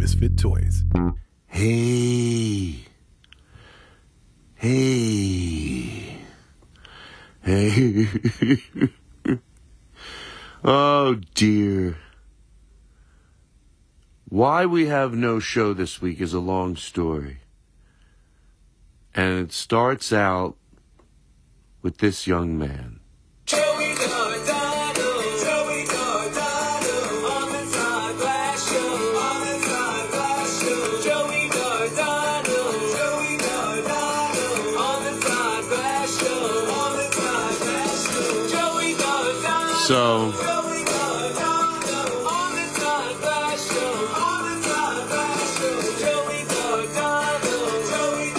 Misfit Toys. Hey. Hey. Hey. oh dear. Why we have no show this week is a long story. And it starts out with this young man. So,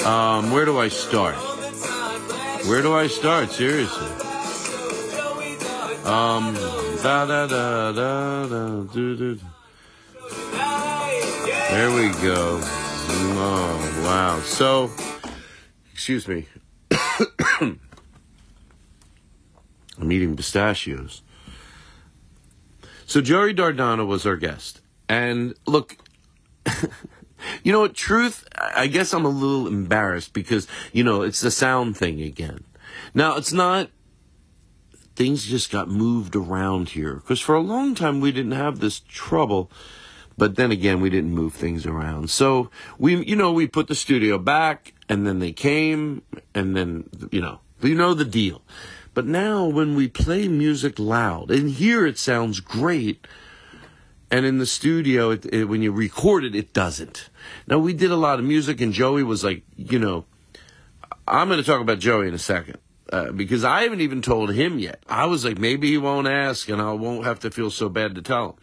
um, where do I start? Where do I start? Seriously. Um, da da da da da do do. There we go. Oh wow. So, excuse me. I'm eating pistachios. So Joey Dardano was our guest, and look. You know what? Truth, I guess I'm a little embarrassed because, you know, it's the sound thing again. Now, it's not, things just got moved around here because for a long time we didn't have this trouble. But then again, we didn't move things around. So we, you know, we put the studio back and then they came and then, you know, you know the deal. But now when we play music loud and here it sounds great, and in the studio, it, it, when you record it, it doesn't. Now, we did a lot of music, and Joey was like, you know, I'm going to talk about Joey in a second. Uh, because I haven't even told him yet. I was like, maybe he won't ask, and I won't have to feel so bad to tell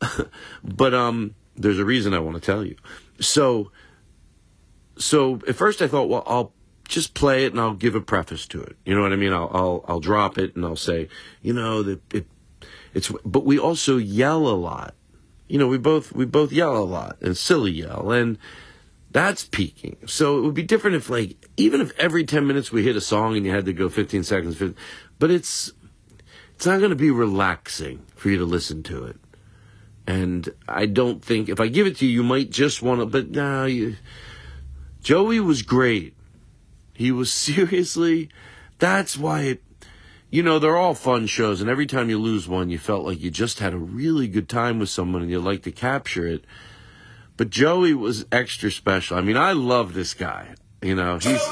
him. but um, there's a reason I want to tell you. So, so at first I thought, well, I'll just play it and I'll give a preface to it. You know what I mean? I'll I'll, I'll drop it and I'll say, you know, that it, it's. But we also yell a lot you know, we both we both yell a lot and silly yell, and that's peaking. So it would be different if, like, even if every ten minutes we hit a song and you had to go fifteen seconds, 15, but it's it's not going to be relaxing for you to listen to it. And I don't think if I give it to you, you might just want to. But now you, Joey was great. He was seriously. That's why it you know, they're all fun shows, and every time you lose one, you felt like you just had a really good time with someone and you like to capture it. But Joey was extra special. I mean, I love this guy. You know, he's.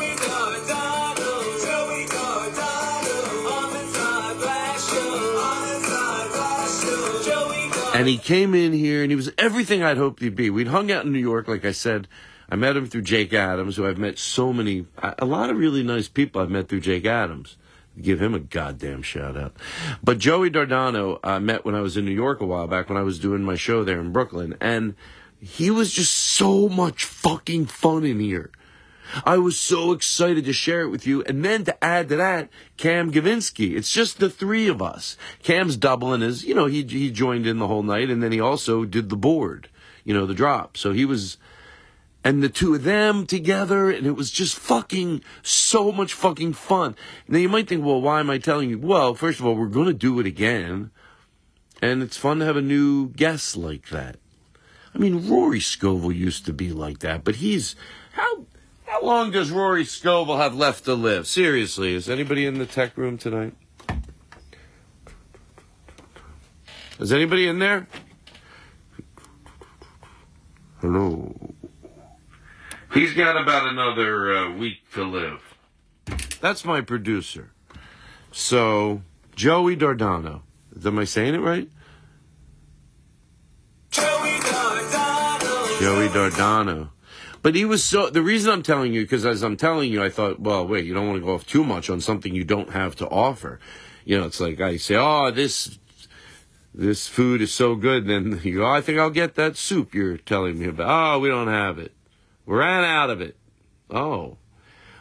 And he came in here and he was everything I'd hoped he'd be. We'd hung out in New York, like I said. I met him through Jake Adams, who I've met so many, a lot of really nice people I've met through Jake Adams give him a goddamn shout out. But Joey Dardano I met when I was in New York a while back when I was doing my show there in Brooklyn, and he was just so much fucking fun in here. I was so excited to share it with you. And then to add to that, Cam Gavinsky. It's just the three of us. Cam's doubling his, you know, he, he joined in the whole night and then he also did the board, you know, the drop. So he was, and the two of them together, and it was just fucking so much fucking fun. Now you might think, well, why am I telling you? Well, first of all, we're going to do it again, and it's fun to have a new guest like that. I mean, Rory Scovel used to be like that, but he's how how long does Rory Scovel have left to live? Seriously, is anybody in the tech room tonight? Is anybody in there? Hello. He's got about another uh, week to live. That's my producer. So, Joey Dardano. Am I saying it right? Joey Dardano. Joey Dardano. But he was so. The reason I'm telling you, because as I'm telling you, I thought, well, wait, you don't want to go off too much on something you don't have to offer. You know, it's like I say, oh, this this food is so good. Then you go, I think I'll get that soup you're telling me about. Oh, we don't have it. Ran out of it. Oh.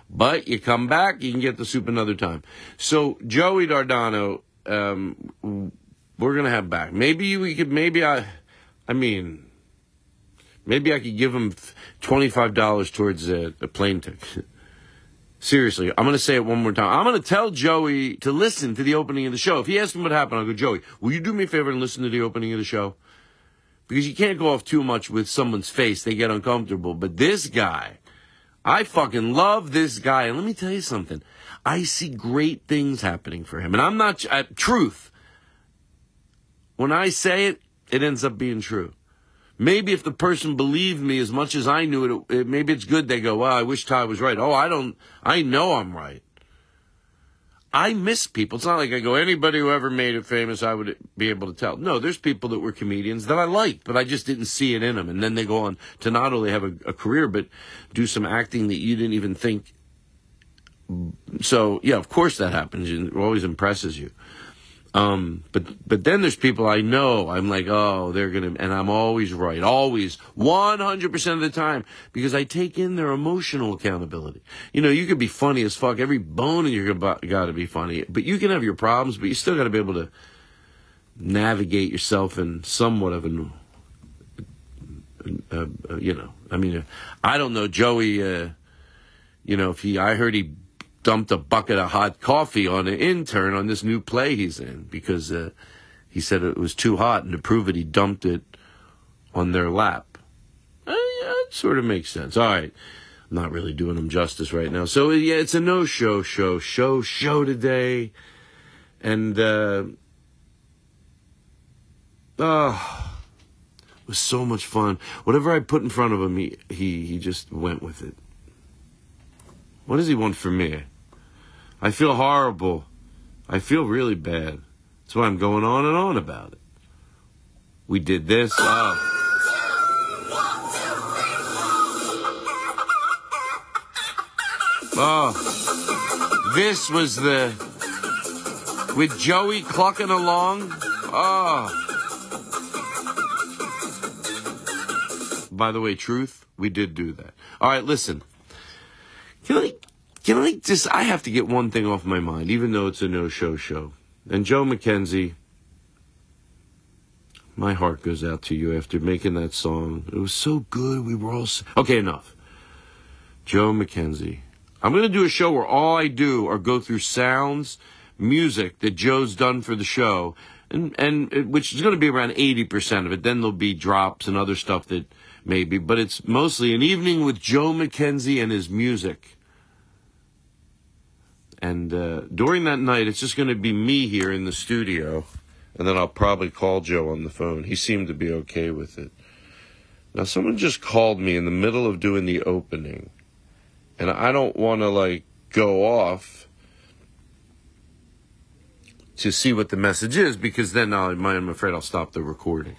But you come back, you can get the soup another time. So Joey Dardano, um, we're gonna have back. Maybe we could. Maybe I. I mean, maybe I could give him twenty five dollars towards a, a plane ticket. Seriously, I'm going to say it one more time. I'm going to tell Joey to listen to the opening of the show. If he asks me what happened, I'll go, Joey, will you do me a favor and listen to the opening of the show? Because you can't go off too much with someone's face. They get uncomfortable. But this guy, I fucking love this guy. And let me tell you something. I see great things happening for him. And I'm not, uh, truth. When I say it, it ends up being true. Maybe if the person believed me as much as I knew it, it, maybe it's good they go, well, I wish Ty was right. Oh, I don't, I know I'm right. I miss people. It's not like I go, anybody who ever made it famous, I would be able to tell. No, there's people that were comedians that I liked, but I just didn't see it in them. And then they go on to not only have a, a career, but do some acting that you didn't even think. So, yeah, of course that happens. It always impresses you. Um, but but then there's people I know. I'm like, oh, they're gonna, and I'm always right, always, 100 percent of the time, because I take in their emotional accountability. You know, you can be funny as fuck, every bone in your got to be funny, but you can have your problems, but you still got to be able to navigate yourself in somewhat of an, uh, uh, you know, I mean, uh, I don't know, Joey. Uh, you know, if he, I heard he dumped a bucket of hot coffee on an intern on this new play he's in because uh, he said it was too hot, and to prove it, he dumped it on their lap. Uh, yeah, it sort of makes sense. All right. I'm not really doing him justice right now. So, yeah, it's a no show, show, show, show today. And, uh, oh, it was so much fun. Whatever I put in front of him, he, he, he just went with it. What does he want from me? I feel horrible. I feel really bad. That's why I'm going on and on about it. We did this. Oh. Oh. This was the. With Joey clucking along. Oh. By the way, truth, we did do that. All right, listen. Can I, can I just, I have to get one thing off my mind, even though it's a no show show. And Joe McKenzie, my heart goes out to you after making that song. It was so good. We were all, so, okay, enough. Joe McKenzie. I'm going to do a show where all I do are go through sounds, music that Joe's done for the show, and, and uh, which is going to be around 80% of it. Then there'll be drops and other stuff that maybe, but it's mostly an evening with Joe McKenzie and his music. And uh, during that night, it's just going to be me here in the studio, and then I'll probably call Joe on the phone. He seemed to be okay with it. Now, someone just called me in the middle of doing the opening, and I don't want to like go off to see what the message is because then I'll, I'm afraid I'll stop the recording.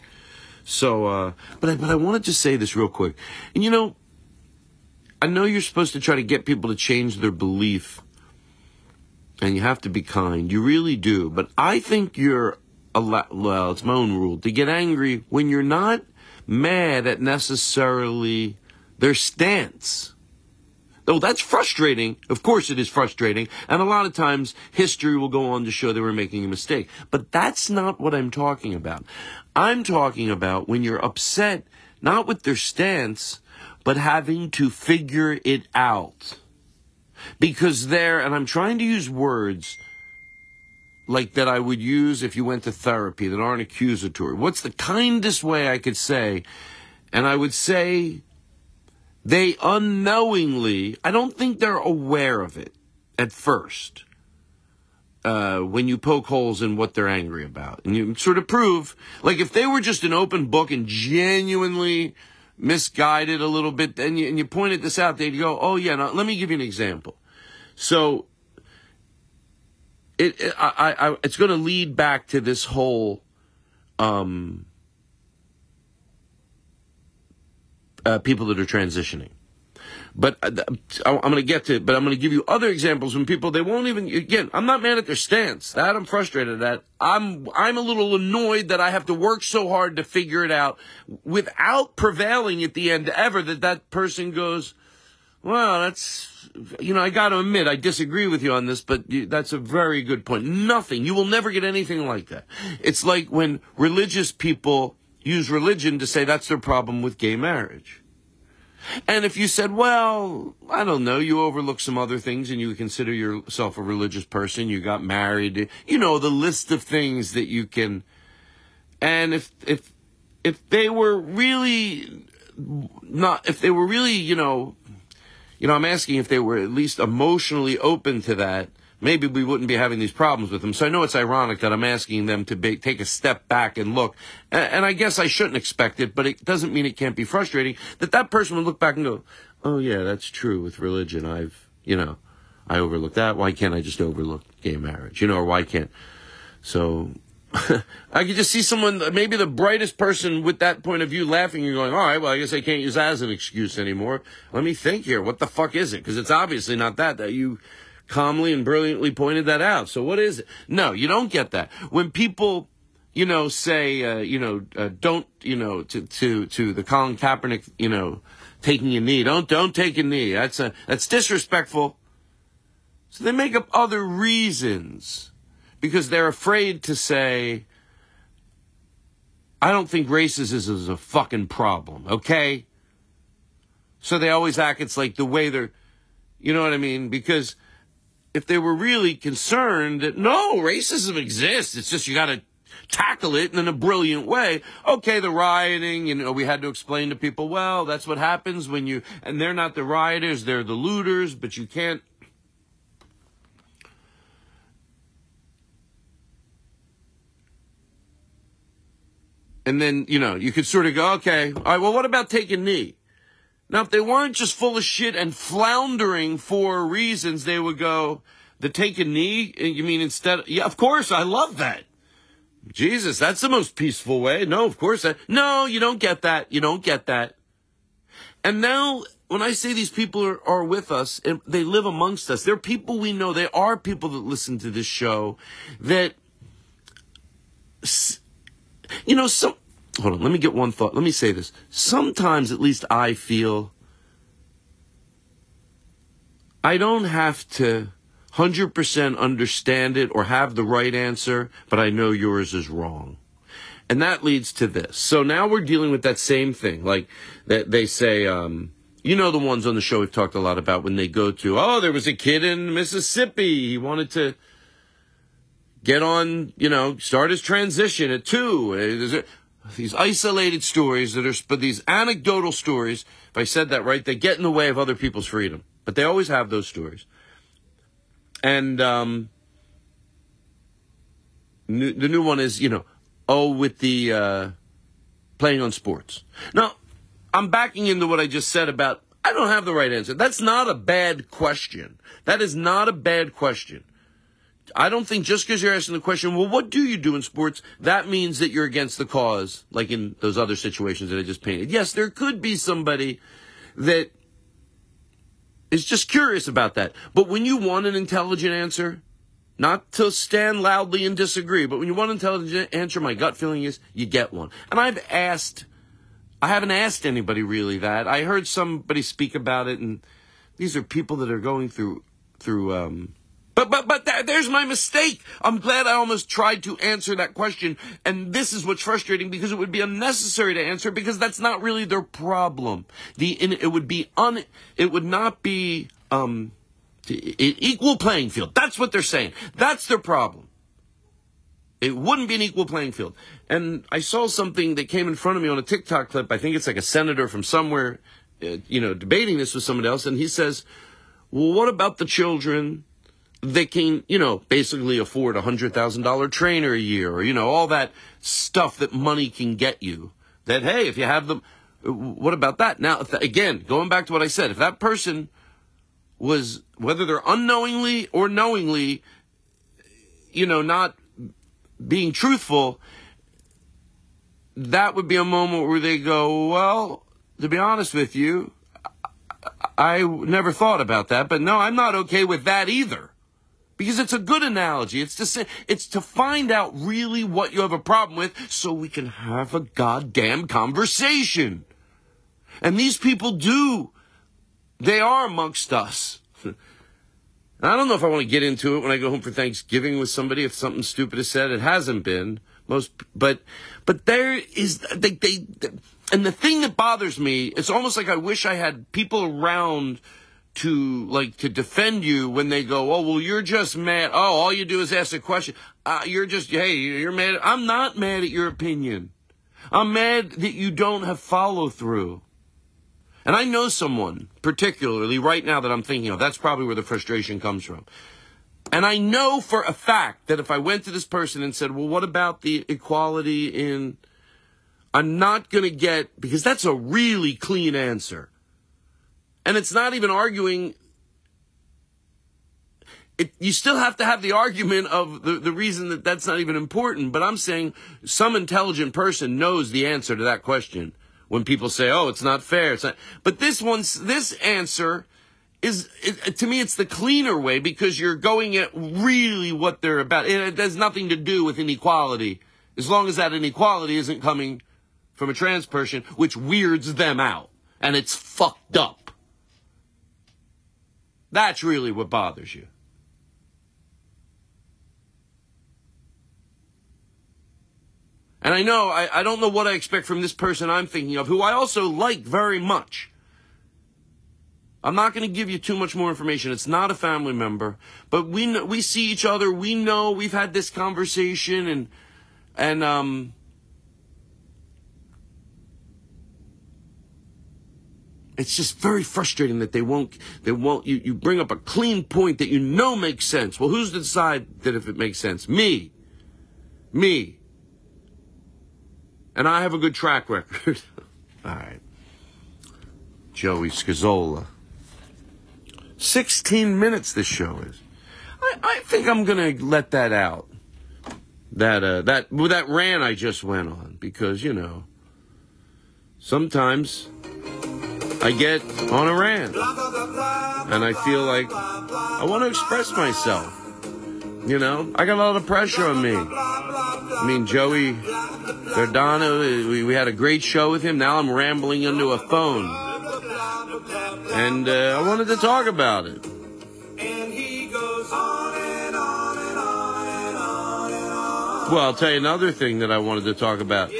So, uh, but I, but I want to just say this real quick. And you know, I know you're supposed to try to get people to change their belief and you have to be kind. You really do. But I think you're a lot, well, it's my own rule to get angry when you're not mad at necessarily their stance. Though that's frustrating. Of course it is frustrating. And a lot of times history will go on to show they were making a mistake. But that's not what I'm talking about. I'm talking about when you're upset, not with their stance, but having to figure it out. Because there, and I'm trying to use words like that I would use if you went to therapy that aren't accusatory. What's the kindest way I could say? And I would say they unknowingly, I don't think they're aware of it at first. Uh, when you poke holes in what they're angry about, and you sort of prove, like if they were just an open book and genuinely misguided a little bit, and you, and you pointed this out, they'd go, "Oh yeah, now, let me give you an example." So it, it I, I, it's going to lead back to this whole um, uh, people that are transitioning. But uh, I'm going to get to it, but I'm going to give you other examples when people, they won't even, again, I'm not mad at their stance. That I'm frustrated at. I'm, I'm a little annoyed that I have to work so hard to figure it out without prevailing at the end ever that that person goes, well, that's, you know, I got to admit, I disagree with you on this, but that's a very good point. Nothing. You will never get anything like that. It's like when religious people use religion to say that's their problem with gay marriage. And if you said, well, I don't know, you overlook some other things and you consider yourself a religious person, you got married, you know, the list of things that you can, and if, if, if they were really not, if they were really, you know, you know, I'm asking if they were at least emotionally open to that. Maybe we wouldn't be having these problems with them. So I know it's ironic that I'm asking them to be, take a step back and look. And, and I guess I shouldn't expect it, but it doesn't mean it can't be frustrating that that person would look back and go, "Oh yeah, that's true with religion. I've, you know, I overlooked that. Why can't I just overlook gay marriage? You know, or why can't?" So I could just see someone, maybe the brightest person with that point of view laughing and going, all right, well, I guess I can't use that as an excuse anymore. Let me think here. What the fuck is it? Because it's obviously not that, that you calmly and brilliantly pointed that out. So what is it? No, you don't get that. When people, you know, say, uh, you know, uh, don't, you know, to, to, to the Colin Kaepernick, you know, taking a knee. Don't, don't take a knee. That's a, that's disrespectful. So they make up other reasons because they're afraid to say, I don't think racism is a fucking problem, okay? So they always act, it's like the way they're, you know what I mean? Because if they were really concerned that no, racism exists, it's just you gotta tackle it in a brilliant way. Okay, the rioting, you know, we had to explain to people, well, that's what happens when you, and they're not the rioters, they're the looters, but you can't And then, you know, you could sort of go, okay, all right, well, what about taking knee? Now, if they weren't just full of shit and floundering for reasons, they would go, the take a knee? Uh, you mean instead, yeah, of course, I love that. Jesus, that's the most peaceful way. No, of course. that. no, you don't get that. You don't get that. And now, when I say these people are, are with us and they live amongst us, they're people we know. They are people that listen to this show that you know, some, hold on, let me get one thought. Let me say this. Sometimes, at least I feel, I don't have to 100% understand it or have the right answer, but I know yours is wrong. And that leads to this. So now we're dealing with that same thing. Like that they say, um, you know, the ones on the show we've talked a lot about when they go to, oh, there was a kid in Mississippi. He wanted to, get on, you know, start his transition at two. These isolated stories that are, but these anecdotal stories, if I said that right, they get in the way of other people's freedom. But they always have those stories. And um, new, the new one is, you know, oh, with the uh, playing on sports. Now, I'm backing into what I just said about I don't have the right answer. That's not a bad question. That is not a bad question. I don't think just because you're asking the question, well, what do you do in sports? That means that you're against the cause, like in those other situations that I just painted. Yes, there could be somebody that is just curious about that. But when you want an intelligent answer, not to stand loudly and disagree, but when you want an intelligent answer, my gut feeling is you get one. And I've asked, I haven't asked anybody really that. I heard somebody speak about it, and these are people that are going through, through, um, But but but that, there's my mistake. I'm glad I almost tried to answer that question, and this is what's frustrating because it would be unnecessary to answer because that's not really their problem. The it would be un it would not be um equal playing field. That's what they're saying. That's their problem. It wouldn't be an equal playing field. And I saw something that came in front of me on a TikTok clip. I think it's like a senator from somewhere, uh, you know, debating this with somebody else, and he says, "Well, what about the children?" They can, you know, basically afford a hundred thousand dollar trainer a year, or you know, all that stuff that money can get you. That hey, if you have them, what about that? Now, again, going back to what I said, if that person was whether they're unknowingly or knowingly, you know, not being truthful, that would be a moment where they go, well, to be honest with you, I never thought about that, but no, I'm not okay with that either because it's a good analogy. It's to say, it's to find out really what you have a problem with so we can have a goddamn conversation. And these people do. They are amongst us. And I don't know if I want to get into it when I go home for Thanksgiving with somebody if something stupid is said. It hasn't been most, but but there is they they, and the thing that bothers me. It's almost like I wish I had people around to like to defend you when they go, oh well, you're just mad. Oh, all you do is ask a question. Uh, you're just hey, you're mad. I'm not mad at your opinion. I'm mad that you don't have follow through. And I know someone particularly right now that I'm thinking of. That's probably where the frustration comes from. And I know for a fact that if I went to this person and said, well, what about the equality in, I'm not going to get, because that's a really clean answer. And it's not even arguing. It, you still have to have the argument of the, the reason that that's not even important. But I'm saying some intelligent person knows the answer to that question when people say, "Oh, it's not fair." It's not. But this one's this answer is it, to me it's the cleaner way because you're going at really what they're about. It, it has nothing to do with inequality, as long as that inequality isn't coming from a trans person, which weirds them out, and it's fucked up. That's really what bothers you. And I know, I, I don't know what I expect from this person I'm thinking of, who I also like very much. I'm not going to give you too much more information. It's not a family member, but we know, we see each other. We know we've had this conversation and, and, um, It's just very frustrating that they won't, they won't, you, you bring up a clean point that you know makes sense. Well, who's to decide that if it makes sense? Me. Me. And I have a good track record. All right. Joey Scazola. 16 minutes this show is. I, I think I'm going to let that out. That, uh, that, well, that rant I just went on because, you know, sometimes I get on a rant. And I feel like I want to express myself. You know, I got a lot of pressure on me. I mean, Joey Giordano, we, we had a great show with him. Now I'm rambling into a phone. And uh, I wanted to talk about it. Well, I'll tell you another thing that I wanted to talk about.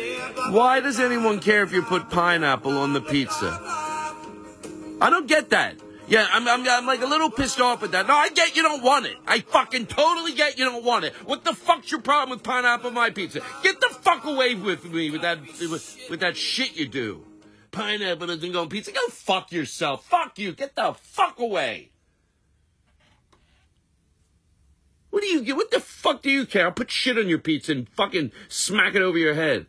Why does anyone care if you put pineapple on the pizza? I don't get that. Yeah, I'm, I'm, I'm like a little pissed off with that. No, I get you don't want it. I fucking totally get you don't want it. What the fuck's your problem with pineapple on my pizza? Get the fuck away with me with that with, with that shit you do. Pineapple doesn't go on pizza. Go fuck yourself. Fuck you. Get the fuck away. What do you get? What the fuck do you care? I'll put shit on your pizza and fucking smack it over your head.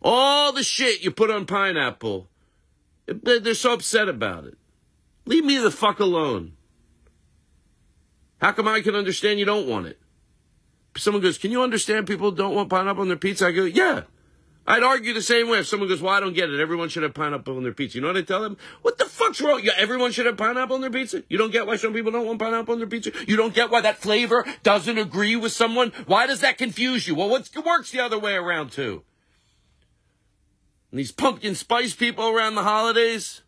All the shit you put on pineapple they're so upset about it. Leave me the fuck alone. How come I can understand you don't want it? Someone goes, Can you understand people don't want pineapple on their pizza? I go, Yeah. I'd argue the same way. If someone goes, Well, I don't get it. Everyone should have pineapple on their pizza. You know what I tell them? What the fuck's wrong? Yeah, everyone should have pineapple on their pizza? You don't get why some people don't want pineapple on their pizza? You don't get why that flavor doesn't agree with someone? Why does that confuse you? Well, what works the other way around too? And these pumpkin spice people around the holidays.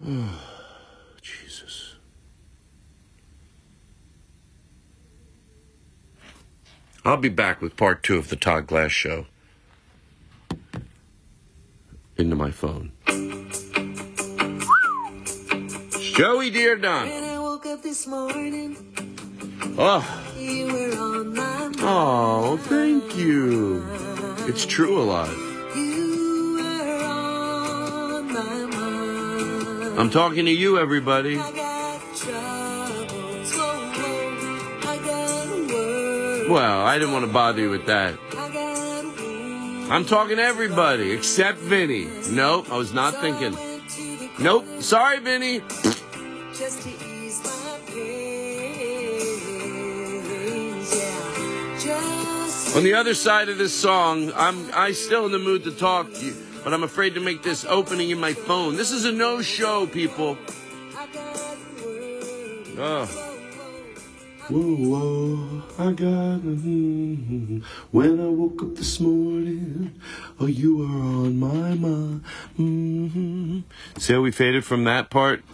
Jesus. I'll be back with part two of the Todd Glass show. Into my phone. Joey Deardon. When Oh, oh, thank you. It's true a mind. I'm talking to you, everybody. Well, I didn't want to bother you with that. I'm talking to everybody except Vinny. Nope, I was not thinking. Nope, sorry, Vinny. On the other side of this song, I'm I still in the mood to talk to you, but I'm afraid to make this opening in my phone. This is a no-show, people. Oh. Whoa, whoa, I got mm, when I woke up this morning. Oh, you were on my mind. hmm See how we faded from that part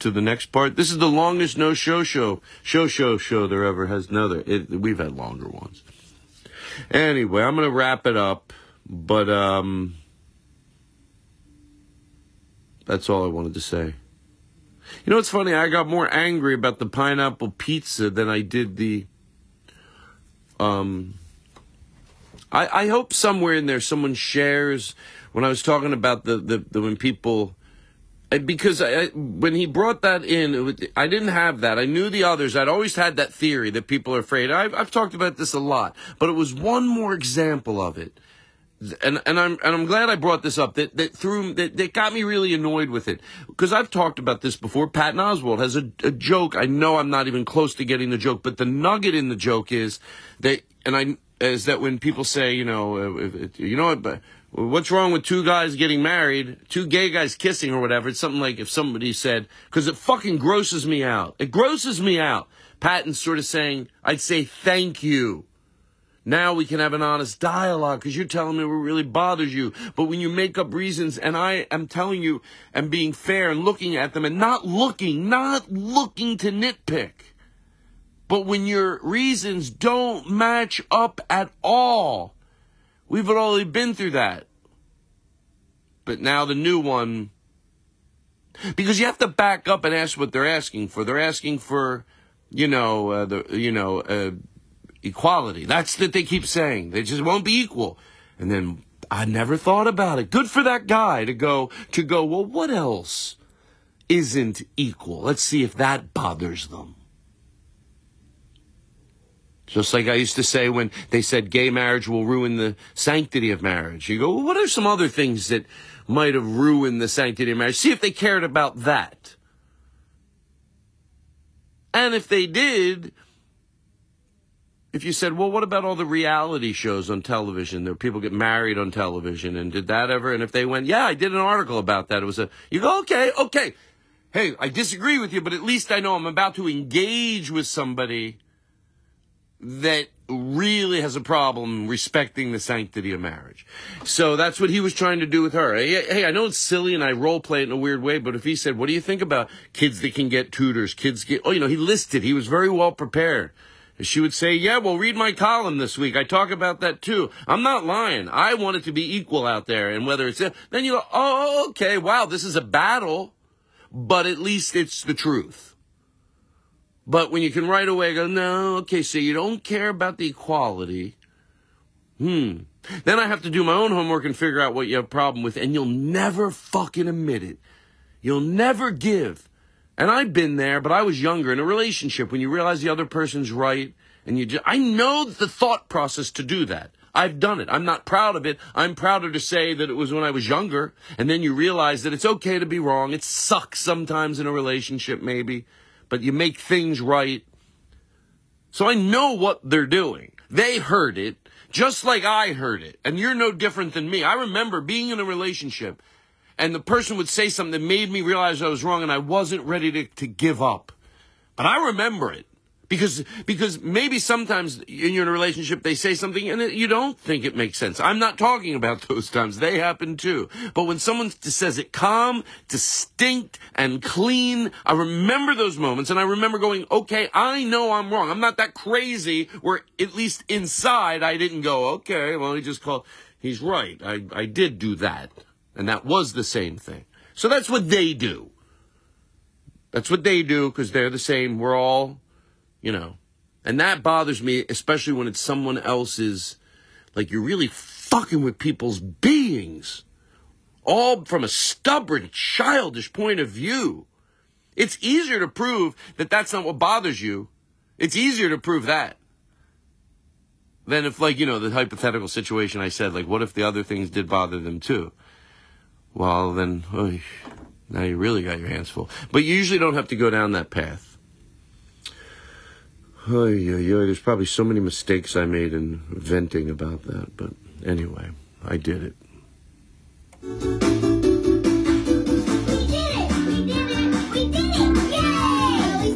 to the next part. This is the longest no show show show show show there ever has. No, there it, we've had longer ones. Anyway, I'm gonna wrap it up, but um, that's all I wanted to say. You know what's funny? I got more angry about the pineapple pizza than I did the. Um. I I hope somewhere in there someone shares when I was talking about the the, the when people. Because I, when he brought that in, was, I didn't have that. I knew the others. I'd always had that theory that people are afraid. I've, I've talked about this a lot, but it was one more example of it and and I'm and I'm glad I brought this up that that threw that, that got me really annoyed with it because I've talked about this before. Patton Oswalt has a, a joke. I know I'm not even close to getting the joke, but the nugget in the joke is that and I is that when people say you know uh, you know but what's wrong with two guys getting married, two gay guys kissing or whatever? It's something like if somebody said because it fucking grosses me out. It grosses me out. Patton's sort of saying I'd say thank you. Now we can have an honest dialogue because you're telling me what really bothers you. But when you make up reasons and I am telling you and being fair and looking at them and not looking, not looking to nitpick. But when your reasons don't match up at all, we've already been through that. But now the new one, because you have to back up and ask what they're asking for. They're asking for, you know, uh, the, you know, uh, equality. That's that they keep saying. They just won't be equal. And then I never thought about it. Good for that guy to go to go, well, what else isn't equal? Let's see if that bothers them. Just like I used to say when they said gay marriage will ruin the sanctity of marriage. You go, well, what are some other things that might have ruined the sanctity of marriage? See if they cared about that. And if they did, if you said, well, what about all the reality shows on television? There people get married on television, and did that ever? And if they went, yeah, I did an article about that. It was a, you go, okay, okay. Hey, I disagree with you, but at least I know I'm about to engage with somebody that really has a problem respecting the sanctity of marriage. So that's what he was trying to do with her. Hey, I know it's silly and I role play it in a weird way, but if he said, what do you think about kids that can get tutors, kids get, oh, you know, he listed, he was very well prepared. She would say, yeah, well, read my column this week. I talk about that too. I'm not lying. I want it to be equal out there. And whether it's, then you go, oh, okay, wow, this is a battle, but at least it's the truth. But when you can right away go, no, okay, so you don't care about the equality. Hmm. Then I have to do my own homework and figure out what you have a problem with, and you'll never fucking admit it. You'll never give. And I've been there, but I was younger in a relationship when you realize the other person's right, and you just, I know the thought process to do that. I've done it. I'm not proud of it. I'm prouder to say that it was when I was younger, and then you realize that it's okay to be wrong. It sucks sometimes in a relationship, maybe but you make things right. So I know what they're doing. They heard it just like I heard it. And you're no different than me. I remember being in a relationship and the person would say something that made me realize I was wrong and I wasn't ready to, to give up. But I remember it Because because maybe sometimes you're in a relationship they say something and you don't think it makes sense. I'm not talking about those times. They happen too. But when someone says it calm, distinct, and clean, I remember those moments and I remember going, okay, I know I'm wrong. I'm not that crazy where at least inside I didn't go, okay, well he just called he's right. I, I did do that. And that was the same thing. So that's what they do. That's what they do because they're the same. We're all, you know. And that bothers me, especially when it's someone else's, like you're really fucking with people's beings. All from a stubborn, childish point of view. It's easier to prove that that's not what bothers you. It's easier to prove that than if, like, you know, the hypothetical situation I said, like, what if the other things did bother them too? Well, then, oy, now you really got your hands full. But you usually don't have to go down that path. Oy, oy, oy, there's probably so many mistakes I made in venting about that. But anyway, I did it. We did it! We did it! We did it! Yay!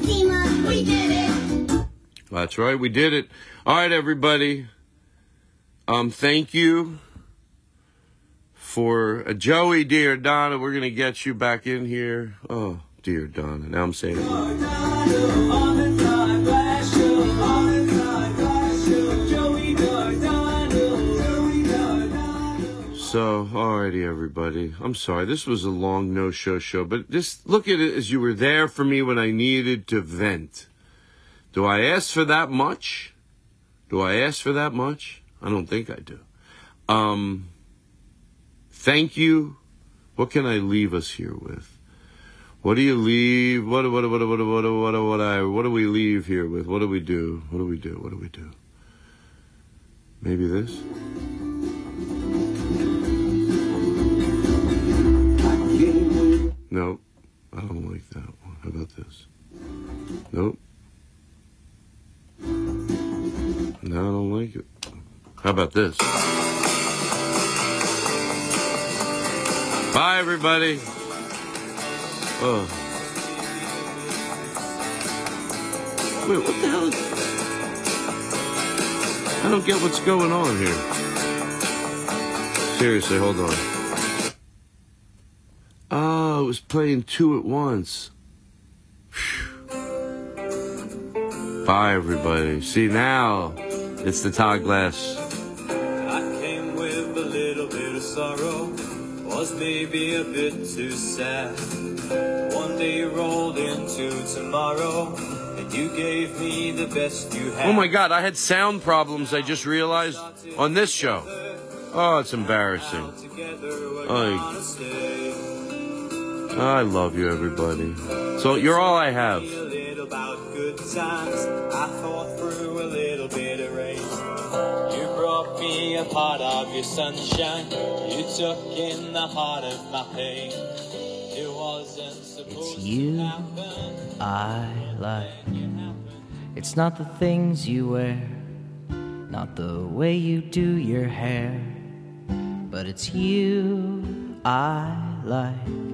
We did it. That's right, we did it. All right, everybody. Um, thank you for uh, Joey, dear Donna. We're gonna get you back in here. Oh, dear Donna. Now I'm saying So, alrighty, everybody. I'm sorry. This was a long no-show show, but just look at it as you were there for me when I needed to vent. Do I ask for that much? Do I ask for that much? I don't think I do. Um, thank you. What can I leave us here with? What do you leave? What what what what what what what what I what do we leave here with? What do we do? What do we do? What do we do? Maybe this. Nope. I don't like that one. How about this? Nope. No, I don't like it. How about this? Bye, everybody. Oh. Wait, what the hell? Is... I don't get what's going on here. Seriously, hold on. Uh, Oh, it was playing two at once. Bye, everybody. See, now it's the Todd Glass. I came with a little bit of sorrow, was maybe a bit too sad. One day rolled into tomorrow, and you gave me the best you had. Oh my God, I had sound problems, I just realized, on this show. Oh, it's embarrassing. Together I love you, everybody. So you're all I have. A little about good times. I thought through a little bit of rain. You brought me a part of your sunshine. You took in the heart of my pain. It wasn't supposed you to happen. I like. It's not the things you wear, not the way you do your hair, but it's you I like.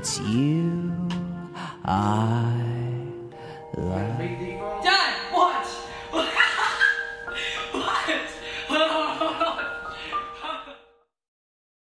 It's you I.